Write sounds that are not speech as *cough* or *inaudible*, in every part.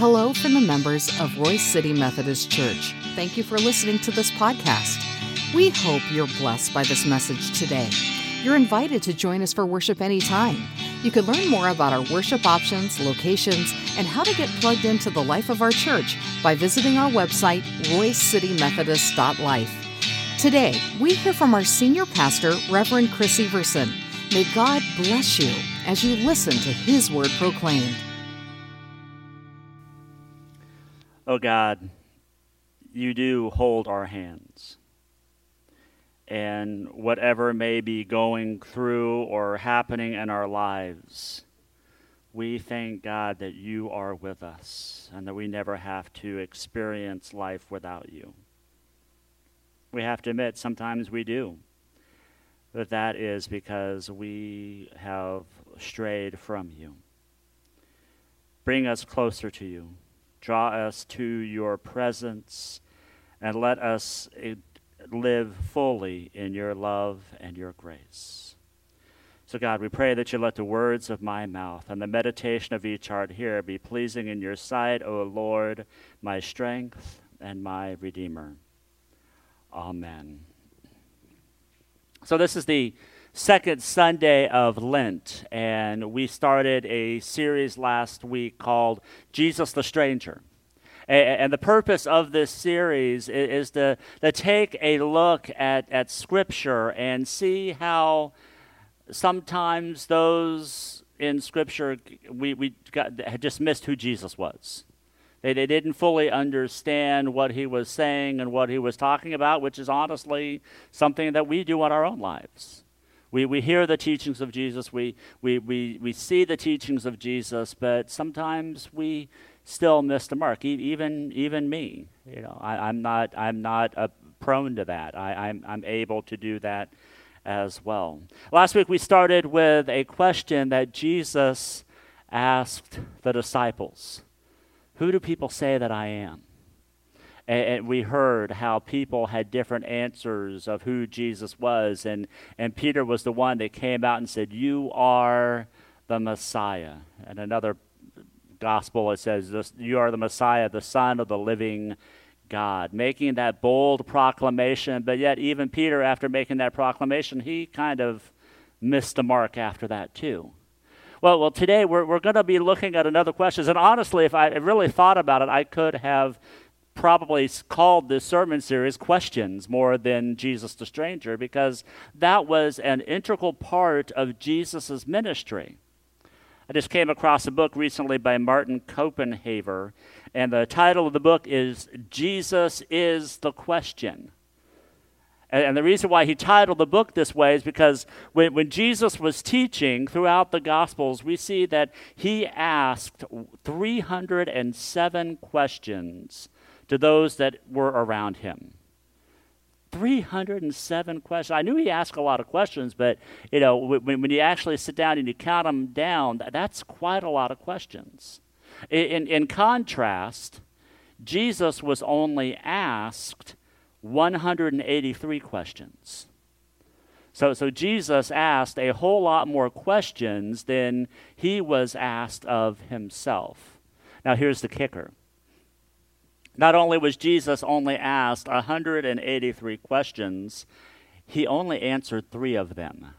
Hello from the members of Royse City Methodist Church. Thank you for listening to this podcast. We hope you're blessed by this message today. You're invited to join us for worship anytime. You can learn more about our worship options, locations, and how to get plugged into the life of our church by visiting our website, roycecitymethodist.life. Today, we hear from our senior pastor, Reverend Chris Everson. May God bless you as you listen to his word proclaimed. Oh God, you do hold our hands. And whatever may be going through or happening in our lives, we thank God that you are with us and that we never have to experience life without you. We have to admit, sometimes we do. But that is because we have strayed from you. Bring us closer to you Draw us to your presence and let us eh, live fully in your love and your grace. So, God, we pray that you let the words of my mouth and the meditation of each heart here be pleasing in your sight, O Lord, my strength and my Redeemer. Amen. So, this is the second Sunday of Lent, and we started a series last week called Jesus the Stranger. And the purpose of this series is to, to take a look at, at Scripture and see how sometimes those in Scripture, we, we got, had just missed who Jesus was. They, they didn't fully understand what he was saying and what he was talking about, which is honestly something that we do in our own lives. We, we hear the teachings of Jesus, we, we, we, we see the teachings of Jesus, but sometimes we still miss the mark, e- even, even me. You know, I, am not, I'm not uh, prone to that. I, I'm, I'm able to do that as well. Last week we started with a question that Jesus asked the disciples Who do people say that I am? And, and, we heard how people had different answers of who Jesus was. And, and Peter was the one that came out and said, You are the Messiah. And another gospel, it says, You are the Messiah, the Son of the living God. Making that bold proclamation. But yet, even Peter, after making that proclamation, he kind of missed the mark after that, too. Well, well, today we're, we're going to be looking at another question. And honestly, if I really thought about it, I could have probably called this sermon series Questions more than Jesus the Stranger because that was an integral part of Jesus' ministry. I just came across a book recently by Martin Copenhaver, and the title of the book is Jesus is the Question. And, the reason why he titled the book this way is because when, when Jesus was teaching throughout the Gospels, we see that he asked 307 questions to those that were around him. 307 questions. I knew he asked a lot of questions, but you know, when, when you actually sit down and you count them down, that's quite a lot of questions. In, in contrast, Jesus was only asked 183 questions. So, so Jesus asked a whole lot more questions than he was asked of himself. Now, here's the kicker not only was Jesus only asked 183 questions, he only answered three of them.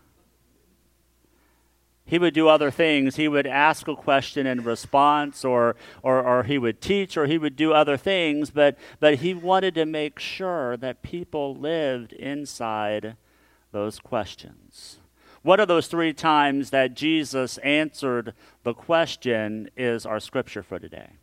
He would do other things. He would ask a question in response, or, or, or he would teach, or he would do other things, but, but he wanted to make sure that people lived inside those questions. One of those three times that Jesus answered the question is our scripture for today.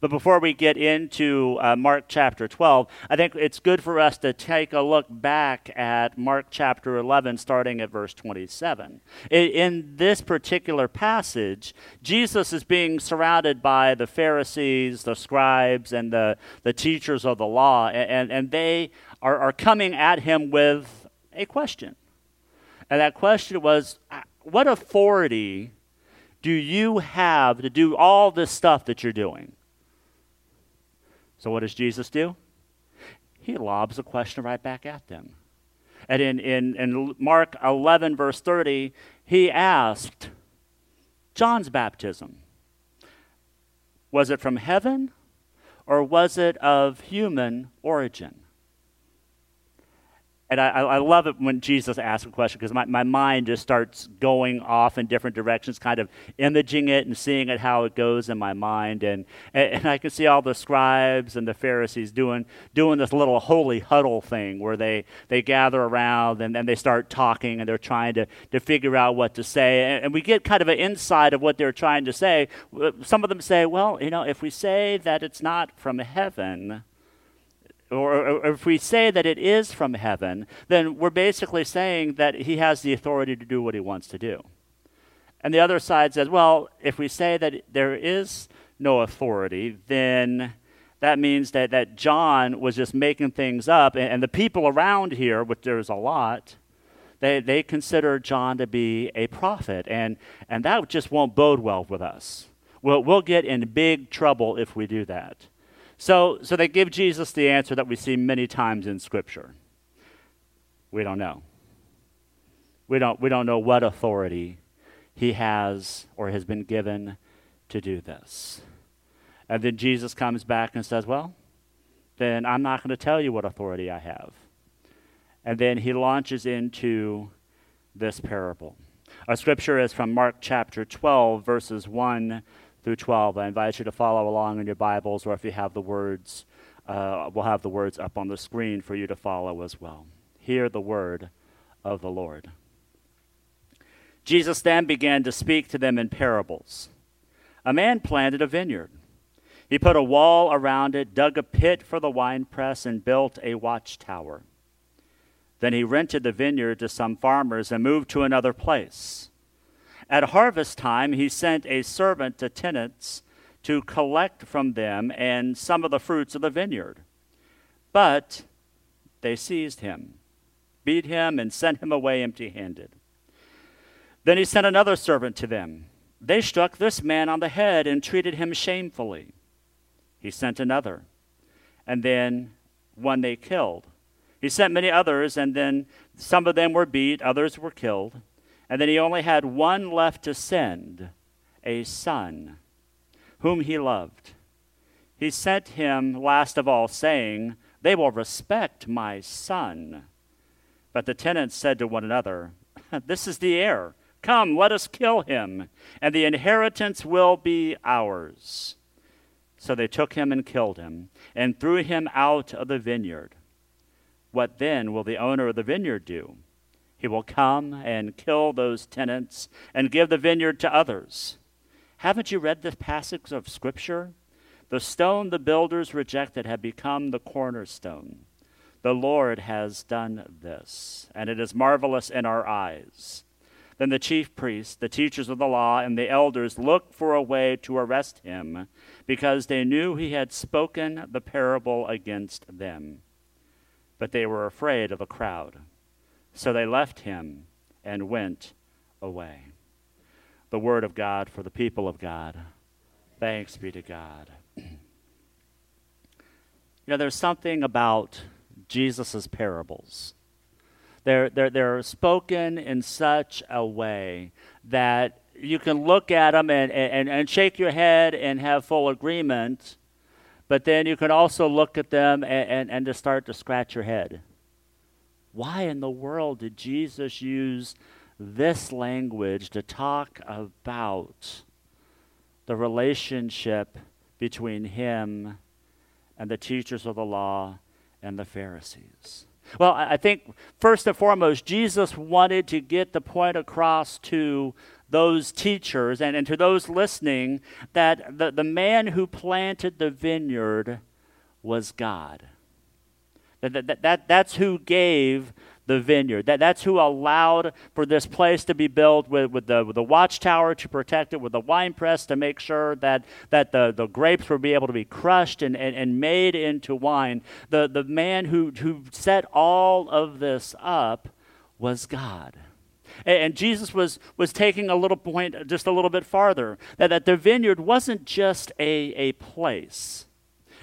But before we get into uh, Mark chapter 12, I think it's good for us to take a look back at Mark chapter 11, starting at verse 27. In, this particular passage, Jesus is being surrounded by the Pharisees, the scribes, and the, the teachers of the law, and, and they are, are coming at him with a question. And that question was, uh, What authority do you have to do all this stuff that you're doing? So, what does Jesus do? He lobs a question right back at them. And in, in, in Mark 11, verse 30, he asked John's baptism. Was it from heaven or was it of human origin? And I, I love it when Jesus asks a question because my, my mind just starts going off in different directions, kind of imaging it and seeing it how it goes in my mind. And, and, I can see all the scribes and the Pharisees doing, doing this little holy huddle thing where they, they gather around and then they start talking and they're trying to, to figure out what to say. And, and we get kind of an insight of what they're trying to say. Some of them say, well, you know, if we say that it's not from heaven, or, or, if we say that it is from heaven, then we're basically saying that he has the authority to do what he wants to do. And the other side says, well, if we say that there is no authority, then that means that, that John was just making things up. And, and the people around here, which there's a lot, they, they consider John to be a prophet. And, and that just won't bode well with us. We'll, we'll get in big trouble if we do that. So, so they give Jesus the answer that we see many times in Scripture. We don't know. We don't, we don't know what authority he has or has been given to do this. And then Jesus comes back and says, Well, then I'm not going to tell you what authority I have. And then he launches into this parable. Our scripture is from Mark chapter 12, verses 1 through 12. I invite you to follow along in your Bibles, or if you have the words, uh, we'll have the words up on the screen for you to follow as well. Hear the word of the Lord. Jesus then began to speak to them in parables. A man planted a vineyard. He put a wall around it, dug a pit for the winepress, and built a watchtower. Then he rented the vineyard to some farmers and moved to another place. At harvest time, he sent a servant to tenants to collect from them and some of the fruits of the vineyard. But they seized him, beat him, and sent him away empty handed. Then he sent another servant to them. They struck this man on the head and treated him shamefully. He sent another, and then one they killed. He sent many others, and then some of them were beat, others were killed. And then he only had one left to send, a son, whom he loved. He sent him last of all, saying, They will respect my son. But the tenants said to one another, *laughs* This is the heir. Come, let us kill him, and the inheritance will be ours. So they took him and killed him, and threw him out of the vineyard. What then will the owner of the vineyard do? He will come and kill those tenants and give the vineyard to others. Haven't you read this passage of Scripture? The stone the builders rejected had become the cornerstone. The Lord has done this, and it is marvelous in our eyes. Then the chief priests, the teachers of the law, and the elders looked for a way to arrest him, because they knew he had spoken the parable against them. But they were afraid of the crowd so they left him and went away. The word of God for the people of God. Thanks be to God. you know, there's something about Jesus' parables. They're, they're, they're spoken in such a way that you can look at them and, and, and shake your head and have full agreement, but then you can also look at them and, and, and just start to scratch your head why in the world did Jesus use this language to talk about the relationship between him and the teachers of the law and the Pharisees? Well, I think first and foremost, Jesus wanted to get the point across to those teachers and, and to those listening that the, the man who planted the vineyard was God. That, that, that, that's who gave the vineyard. That, that's who allowed for this place to be built with, with, the, with the watchtower to protect it, with the wine press to make sure that, that the, the grapes would be able to be crushed and, and, and made into wine. The, the man who, who set all of this up was God. And Jesus was, was taking a little point just a little bit farther that, that the vineyard wasn't just a, a place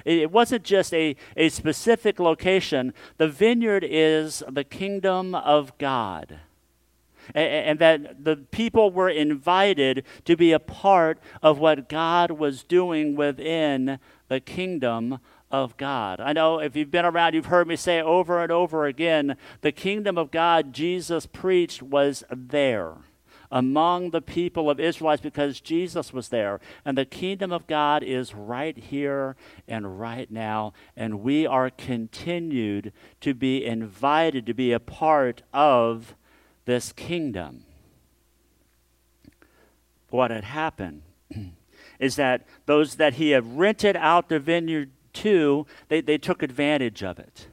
it wasn't just a, a specific location. The vineyard is the kingdom of God. and, and that the people were invited to be a part of what God was doing within the kingdom of God. I know if you've been around, you've heard me say over and over again the kingdom of God Jesus preached was there among the people of Israelites because Jesus was there. And the kingdom of God is right here and right now. And we are continued to be invited to be a part of this kingdom. What had happened *clears throat* is that those that he had rented out the vineyard to, they, they took advantage of it.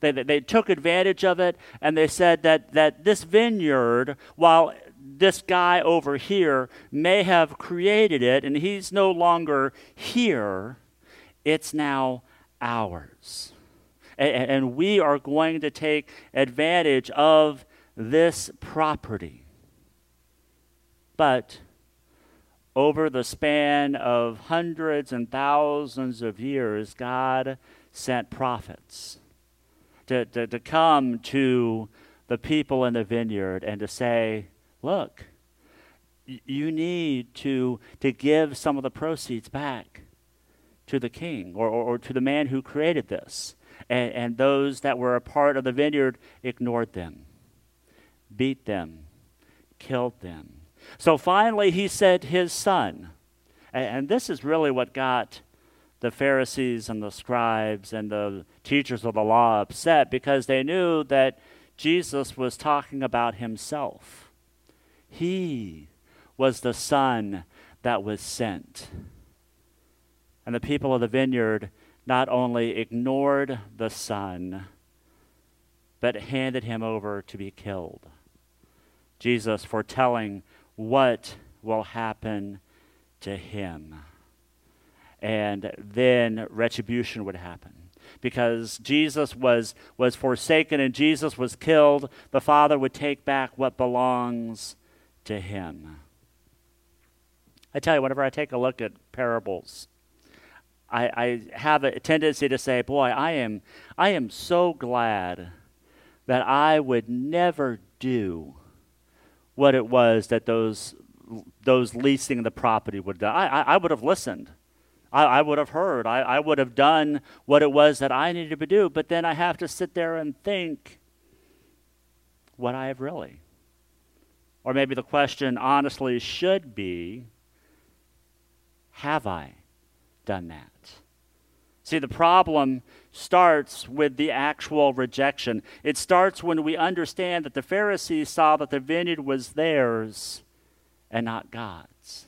They, they, they took advantage of it and they said that, that this vineyard, while this guy over here may have created it and he's no longer here, it's now ours. And, and we are going to take advantage of this property. But over the span of hundreds and thousands of years, God sent prophets to, to, to come to the people in the vineyard and to say, look, you need to, to give some of the proceeds back to the king or, or, or to the man who created this. And, and those that were a part of the vineyard ignored them, beat them, killed them. So finally, he sent his son. And, and this is really what got the Pharisees and the scribes and the teachers of the law upset because they knew that Jesus was talking about himself. He was the Son that was sent. And the people of the vineyard not only ignored the Son, but handed him over to be killed. Jesus foretelling what will happen to him. And then retribution would happen. Because Jesus was, was forsaken and Jesus was killed, the Father would take back what belongs to him. I tell you, whenever I take a look at parables, I, I have a tendency to say, boy, I am, I am so glad that I would never do what it was that those, those leasing the property would do. I, I, I would have listened. I, I would have heard. I, I would have done what it was that I needed to do. But then I have to sit there and think what I have really. Or maybe the question honestly should be Have I done that? See, the problem starts with the actual rejection. It starts when we understand that the Pharisees saw that the vineyard was theirs and not God's.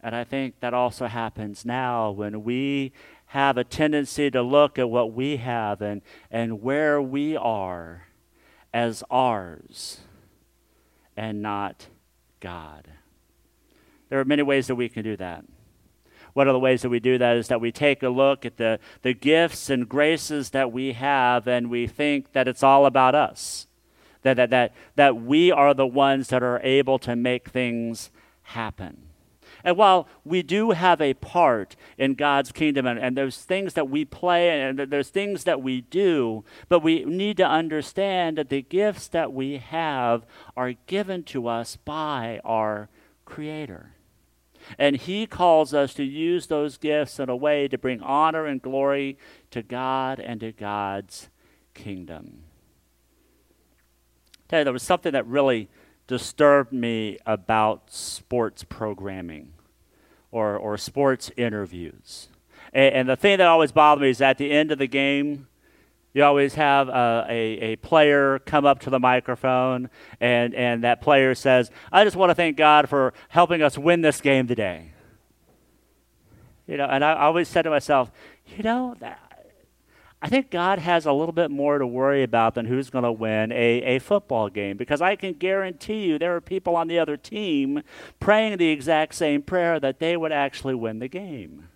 And I think that also happens now when we have a tendency to look at what we have and, and where we are as ours and not God. There are many ways that we can do that. One of the ways that we do that is that we take a look at the, the gifts and graces that we have and we think that it's all about us. That, that, that, that we are the ones that are able to make things happen. And while we do have a part in God's kingdom, and, and, there's things that we play and there's things that we do, but we need to understand that the gifts that we have are given to us by our Creator. And He calls us to use those gifts in a way to bring honor and glory to God and to God's kingdom. tell you, there was something that really disturbed me about sports programming or, or sports interviews. And, and, the thing that always bothered me is at the end of the game, you always have a, a, a, player come up to the microphone, and, and that player says, I just want to thank God for helping us win this game today. You know, and I always said to myself, you know, that, I think God has a little bit more to worry about than who's going to win a, a football game because I can guarantee you there are people on the other team praying the exact same prayer that they would actually win the game.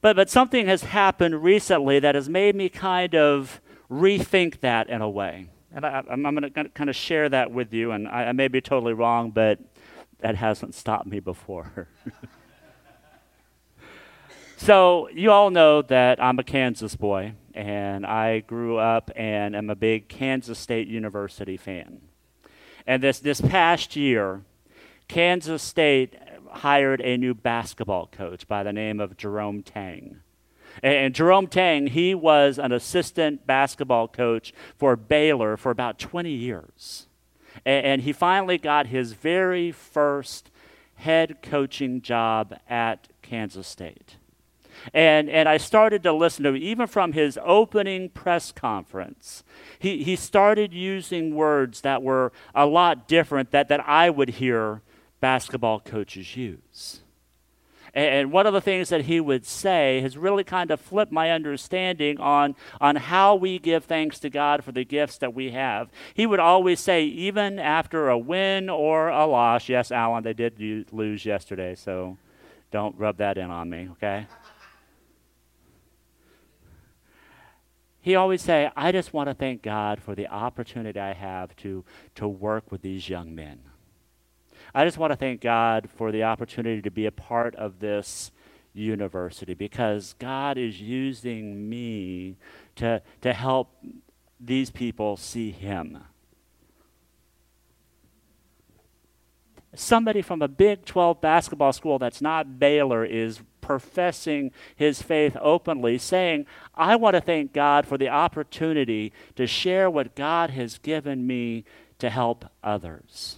But, but something has happened recently that has made me kind of rethink that in a way. And I, am going to kind of share that with you, and I, I may be totally wrong, but that hasn't stopped me before. *laughs* So, you all know that I'm a Kansas boy, and I grew up and am a big Kansas State University fan. And this, this past year, Kansas State hired a new basketball coach by the name of Jerome Tang. And, and Jerome Tang, he was an assistant basketball coach for Baylor for about 20 years. And, and he finally got his very first head coaching job at Kansas State. And, and I started to listen to him, even from his opening press conference. He, he started using words that were a lot different that, that I would hear basketball coaches use. And one of the things that he would say has really kind of flipped my understanding on, on how we give thanks to God for the gifts that we have. He would always say, even after a win or a loss, yes, Alan, they did lose yesterday, so don't rub that in on me, okay? He always say, I just want to thank God for the opportunity I have to, to work with these young men. I just want to thank God for the opportunity to be a part of this university because God is using me to, to help these people see Him. Somebody from a Big 12 basketball school that's not Baylor is professing his faith openly, saying, I want to thank God for the opportunity to share what God has given me to help others.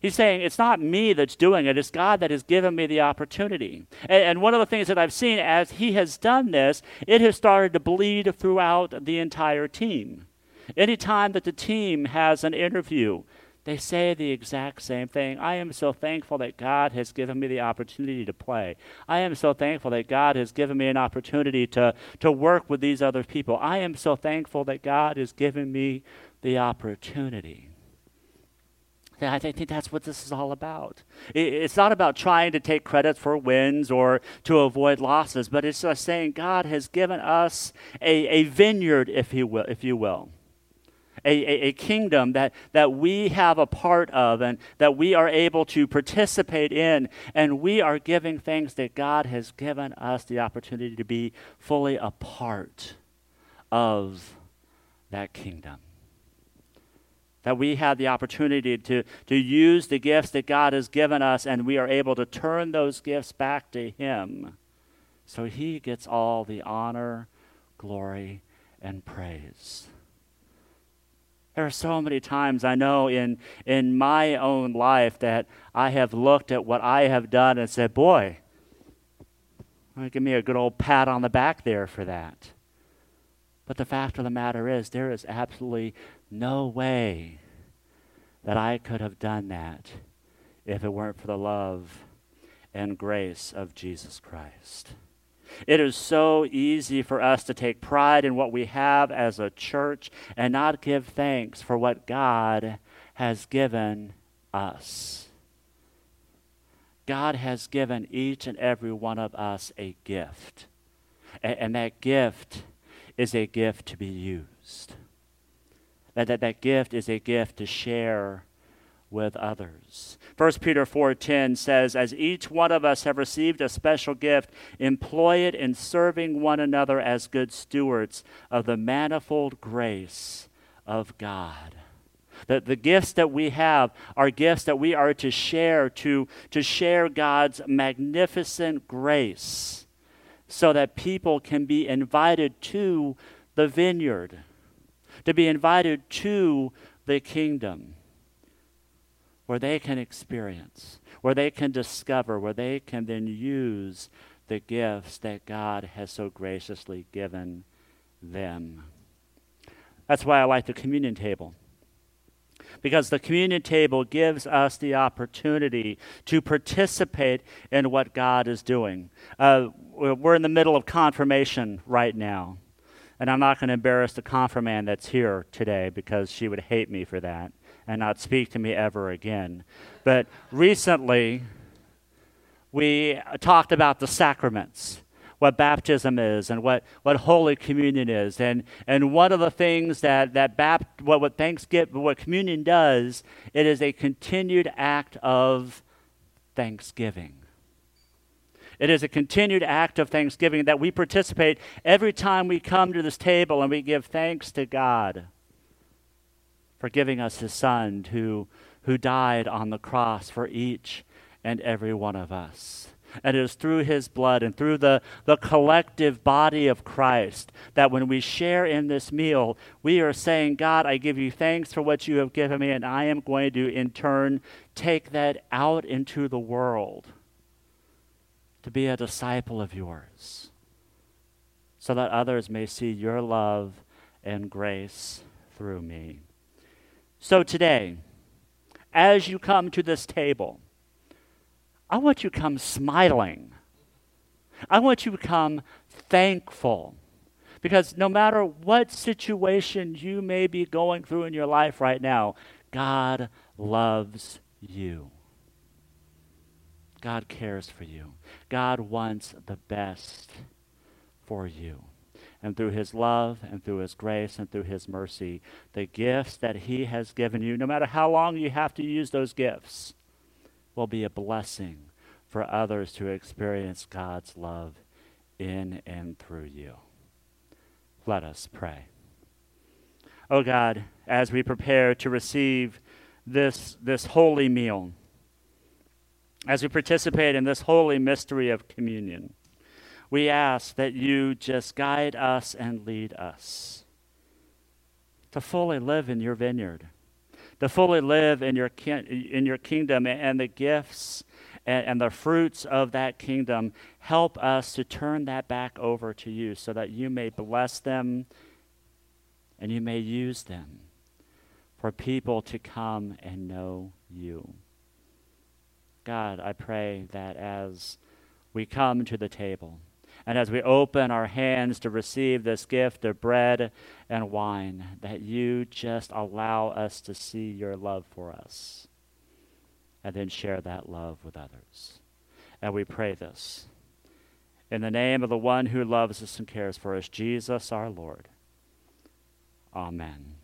He's saying, It's not me that's doing it, it's God that has given me the opportunity. And, and, one of the things that I've seen as he has done this, it has started to bleed throughout the entire team. Anytime that the team has an interview, they say the exact same thing. I am so thankful that God has given me the opportunity to play. I am so thankful that God has given me an opportunity to, to work with these other people. I am so thankful that God has given me the opportunity. I think that's what this is all about. It's not about trying to take credit for wins or to avoid losses, but it's just saying God has given us a, a vineyard, if, he will, if you will a, a, a, kingdom that, that we have a part of and that we are able to participate in. And we are giving things that God has given us the opportunity to be fully a part of that kingdom. That we have the opportunity to, to use the gifts that God has given us and we are able to turn those gifts back to Him. So He gets all the honor, glory, and praise. There are so many times I know in, in my own life that I have looked at what I have done and said, Boy, give me a good old pat on the back there for that. But the fact of the matter is, there is absolutely no way that I could have done that if it weren't for the love and grace of Jesus Christ. It is so easy for us to take pride in what we have as a church and not give thanks for what God has given us. God has given each and every one of us a gift. And, and that gift is a gift to be used. That, that, that gift is a gift to share with others. 1 Peter 4:10 says, "As each one of us have received a special gift, employ it in serving one another as good stewards of the manifold grace of God." That the gifts that we have are gifts that we are to share to, to share God's magnificent grace so that people can be invited to the vineyard, to be invited to the kingdom where they can experience, where they can discover, where they can then use the gifts that God has so graciously given them. That's why I like the communion table. Because the communion table gives us the opportunity to participate in what God is doing. Uh, we're in the middle of confirmation right now. And I'm not going to embarrass the confirmand that's here today because she would hate me for that and not speak to me ever again. But recently, we talked about the sacraments, what baptism is, and what, what Holy Communion is. And, and one of the things that, that bapt, what, what Thanksgiving, what communion does, it is a continued act of thanksgiving. It is a continued act of thanksgiving that we participate every time we come to this table and we give thanks to God for giving us his son who, who died on the cross for each and every one of us. And it is through his blood and through the, the collective body of Christ that when we share in this meal, we are saying, God, I give you thanks for what you have given me, and I am going to, in turn, take that out into the world to be a disciple of yours so that others may see your love and grace through me. So today, as you come to this table, I want you to come smiling. I want you to come thankful. Because no matter what situation you may be going through in your life right now, God loves you. God cares for you. God wants the best for you. And through his love and through his grace and through his mercy, the gifts that he has given you, no matter how long you have to use those gifts, will be a blessing for others to experience God's love in and through you. Let us pray. Oh God, as we prepare to receive this, this holy meal, as we participate in this holy mystery of communion, we ask that you just guide us and lead us to fully live in your vineyard, to fully live in your, in your kingdom and the gifts and, and the fruits of that kingdom. Help us to turn that back over to you so that you may bless them and you may use them for people to come and know you. God, I pray that as we come to the table and as we open our hands to receive this gift of bread and wine, that you just allow us to see your love for us and then share that love with others. And we pray this in the name of the one who loves us and cares for us, Jesus our Lord. Amen.